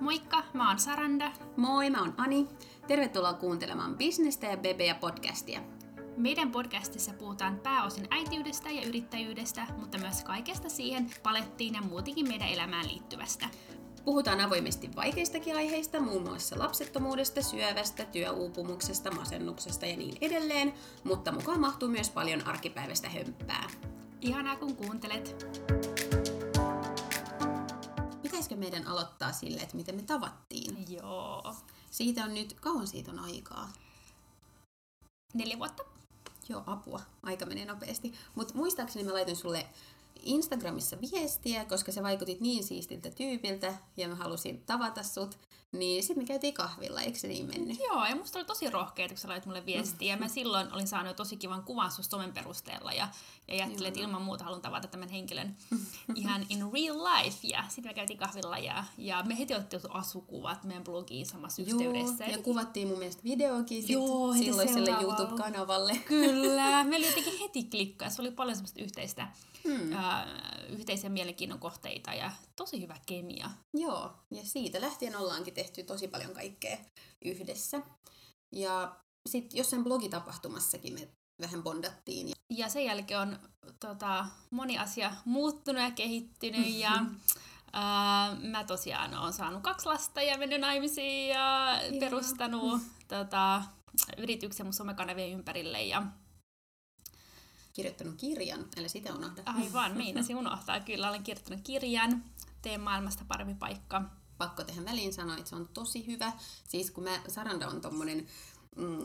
Moikka, mä oon Saranda. Moi, mä oon Ani. Tervetuloa kuuntelemaan Bisnestä ja Bebeä podcastia. Meidän podcastissa puhutaan pääosin äitiydestä ja yrittäjyydestä, mutta myös kaikesta siihen palettiin ja muutenkin meidän elämään liittyvästä. Puhutaan avoimesti vaikeistakin aiheista, muun muassa lapsettomuudesta, syövästä, työuupumuksesta, masennuksesta ja niin edelleen, mutta mukaan mahtuu myös paljon arkipäiväistä hömppää. Ihanaa kun kuuntelet! Pitäisikö meidän aloittaa sille, että miten me tavattiin? Joo. Siitä on nyt, kauan siitä on aikaa? Neljä vuotta. Joo, apua. Aika menee nopeasti. Mutta muistaakseni mä laitoin sulle Instagramissa viestiä, koska sä vaikutit niin siistiltä tyypiltä ja mä halusin tavata sut. Niin sitten me käytiin kahvilla, eikö se niin mennyt? Joo, ja musta oli tosi rohkea, kun sä lait mulle viestiä. Ja mä silloin olin saanut tosi kivan kuvan sun somen perusteella ja, ja ajattelin, että ilman muuta haluan tavata tämän henkilön ihan in real life. Ja sitten me käytiin kahvilla ja, ja me heti otettiin asukuvat meidän blogiin samassa Joo, yhteydessä. ja kuvattiin mun mielestä videokin sit Joo, heti silloiselle. YouTube-kanavalle. Kyllä, meillä jotenkin heti klikkaa. Se oli paljon semmoista yhteistä, Hmm. ää, yhteisiä mielenkiinnon kohteita ja tosi hyvä kemia. Joo, ja siitä lähtien ollaankin tehty tosi paljon kaikkea yhdessä. Ja sitten jossain blogitapahtumassakin me vähän bondattiin. Ja Ja sen jälkeen on tota, moni asia muuttunut ja kehittynyt ja ää, mä tosiaan oon saanut kaksi lasta ja mennyt naimisiin ja Ihanaa. perustanut tota, yrityksen mun somekanavien ympärille ja kirjoittanut kirjan, eli sitä unohda. aivan, meinasin unohtaa. Kyllä olen kirjoittanut kirjan, teen maailmasta parempi paikka. Pakko tähän väliin sanoa, että se on tosi hyvä. Siis kun mä, Saranda on tommonen mm,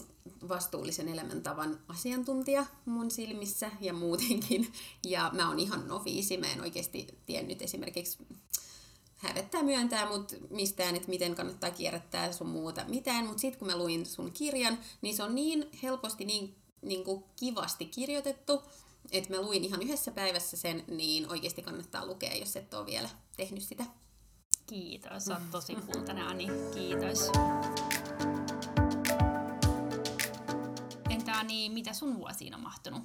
vastuullisen elämäntavan asiantuntija mun silmissä ja muutenkin. Ja mä oon ihan noviisi, mä en oikeasti tiennyt esimerkiksi hävettää myöntää mut mistään, että miten kannattaa kierrättää sun muuta mitään. Mutta sitten kun mä luin sun kirjan, niin se on niin helposti, niin, niin kuin kivasti kirjoitettu, että mä luin ihan yhdessä päivässä sen, niin oikeasti kannattaa lukea, jos et ole vielä tehnyt sitä. Kiitos, oot tosi kultainen Ani. Kiitos. Entä Ani, mitä sun vuosiin on mahtunut?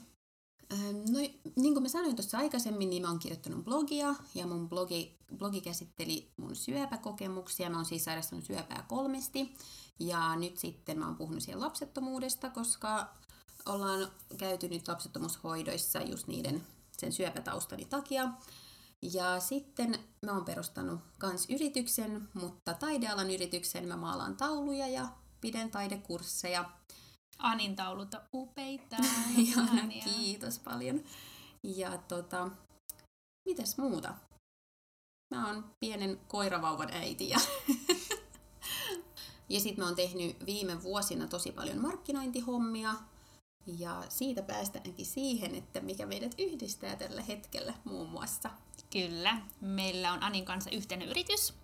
No, niin kuin mä sanoin tuossa aikaisemmin, niin mä oon kirjoittanut blogia, ja mun blogi, blogi käsitteli mun syöpäkokemuksia. Mä oon siis sairastanut syöpää kolmesti, ja nyt sitten mä oon puhunut siellä lapsettomuudesta, koska ollaan käyty nyt lapsettomuushoidoissa just niiden sen syöpätaustani takia. Ja sitten mä oon perustanut kans yrityksen, mutta taidealan yrityksen. Mä maalaan tauluja ja pidän taidekursseja. Anin taulut on upeita. Ihana, kiitos paljon. Ja tota, mitäs muuta? Mä oon pienen koiravauvan äiti ja, ja sit mä oon tehnyt viime vuosina tosi paljon markkinointihommia. Ja siitä päästäänkin siihen, että mikä meidät yhdistää tällä hetkellä muun muassa. Kyllä, meillä on Anin kanssa yhteinen yritys,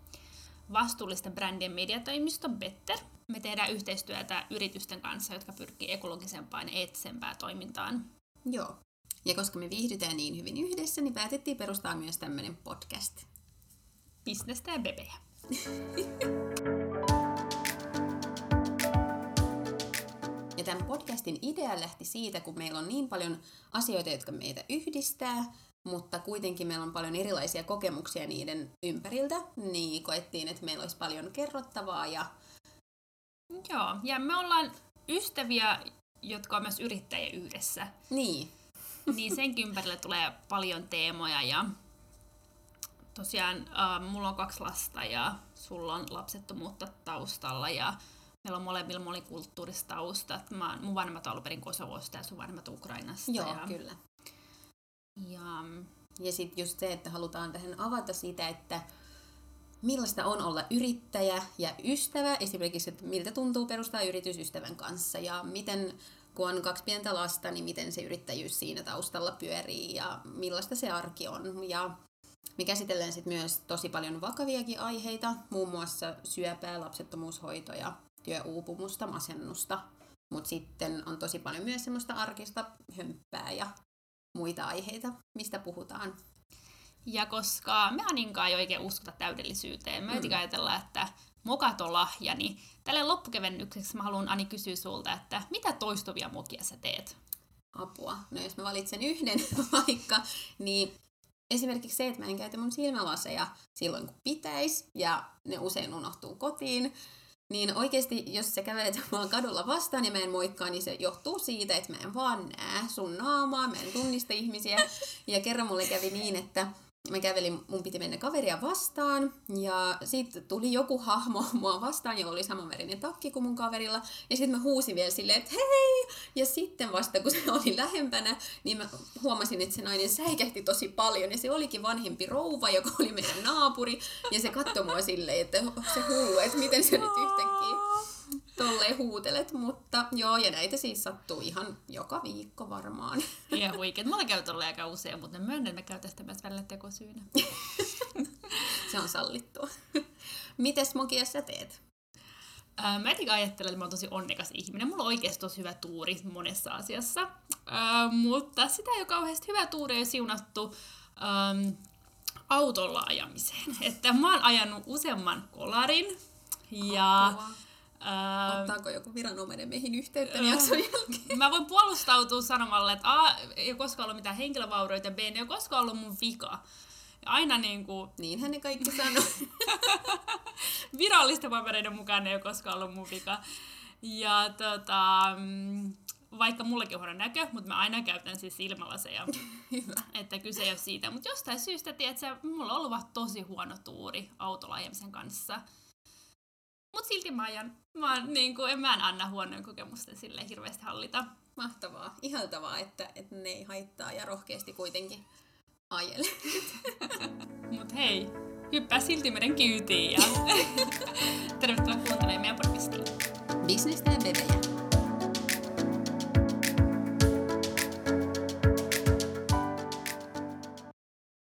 vastuullisten brändien mediatoimisto Better. Me tehdään yhteistyötä yritysten kanssa, jotka pyrkii ekologisempaan ja eettisempään toimintaan. Joo. Ja koska me viihdytään niin hyvin yhdessä, niin päätettiin perustaa myös tämmönen podcast. Bisnestä ja bebeä. Ja tämän podcastin idea lähti siitä, kun meillä on niin paljon asioita, jotka meitä yhdistää, mutta kuitenkin meillä on paljon erilaisia kokemuksia niiden ympäriltä, niin koettiin, että meillä olisi paljon kerrottavaa ja Joo, ja me ollaan ystäviä, jotka on myös yrittäjiä yhdessä. niin, Niin senkin ympärille tulee paljon teemoja ja tosiaan äh, mulla on kaksi lasta ja sulla on lapsettomuutta taustalla ja meillä on molemmilla monikulttuuriset taustat. Mä, mun vanhemmat on alun perin Kosovosta ja sun vanhemmat Ukrainasta. joo, ja, kyllä. Ja, Ja sitten just se, että halutaan vähän avata sitä, että millaista on olla yrittäjä ja ystävä, esimerkiksi, että miltä tuntuu perustaa yritys ystävän kanssa ja miten, kun on kaksi pientä lasta, niin miten se yrittäjyys siinä taustalla pyörii ja millaista se arki on. Ja me käsitellään sitten myös tosi paljon vakaviakin aiheita, muun muassa syöpää, lapsettomuushoitoja, työuupumusta, masennusta, mutta sitten on tosi paljon myös semmoista arkista hömppää ja muita aiheita, mistä puhutaan. ja koska me Aninkaan ei oikein uskota täydellisyyteen, me mm. ajatella, että mokat on lahja, niin tälle loppukevennykseksi mä haluan Ani kysyä sulta, että mitä toistuvia mokia sä teet? Apua. No jos mä valitsen yhden vaikka, niin esimerkiksi se, että mä en käytä mun silmälaseja silloin kun pitäisi, ja ne usein unohtuu kotiin, niin oikeasti, jos sä kävelet mua kadulla vastaan ja mä en moikkaa, niin se johtuu siitä, että mä en vaan näe sun naamaa, mä en tunnista ihmisiä. Ja kerran mulle kävi niin, että mä kävelin, mun piti mennä kaveria vastaan, ja sitten tuli joku hahmo mua vastaan, ja oli samanvärinen takki kuin mun kaverilla, ja sitten mä huusin vielä silleen, että hei! Ja sitten vasta kun se oli lähempänä, niin mä huomasin, että se nainen säikähti tosi paljon, ja se olikin vanhempi rouva, joka oli meidän naapuri, ja se katsoi mua silleen, että se hullu, että miten se nyt yhtäkkiä tolleen huutelet, mutta joo, ja näitä siis sattuu ihan joka viikko varmaan. Ihan huikeet. Mulla käy tolleen aika usein, mutta myönnän, että mä käytän sitä myös välillä tekosyynä. Se on sallittua. Mites Mokia sä teet? Ää, mä etenkin ajattelen, että mä oon tosi onnekas ihminen. Mulla on oikeasti tosi hyvä tuuri monessa asiassa. Ää, mutta sitä ei ole kauheasti hyvä tuuri ja siunattu äm, autolla ajamiseen. Että mä oon ajanut useamman kolarin. Ja Apua. Ottaako joku viranomainen meihin yhteyttä jakson jälkeen? Mä voin puolustautua sanomalla, että A, ei ole koskaan ollut mitään henkilövaurioita, B, ei ole koskaan ollut mun vika. Aina niin kuin, Niinhän ne kaikki sanoo. virallisten papereiden mukaan ne ei ole koskaan ollut mun vika. Ja tota, mm, vaikka mullakin on huono näkö, mutta mä aina käytän siis silmälaseja. Hyvä. Että kyse ei ole siitä. Mutta jostain syystä, tiedätkö, mulla on ollut vaan tosi huono tuuri autolla ajamisen kanssa. Mutta silti mä ajan. Mä, niin kuin, en mä en anna huonojen kokemusten sille hirveästi hallita. Mahtavaa. Ihaltavaa, että, että ne ei haittaa ja rohkeasti kuitenkin ajele. Mut hei, hyppää silti meidän kyytiin ja tervetuloa kuuntelemaan meidän podcastia. Bisnestä ja bebejä.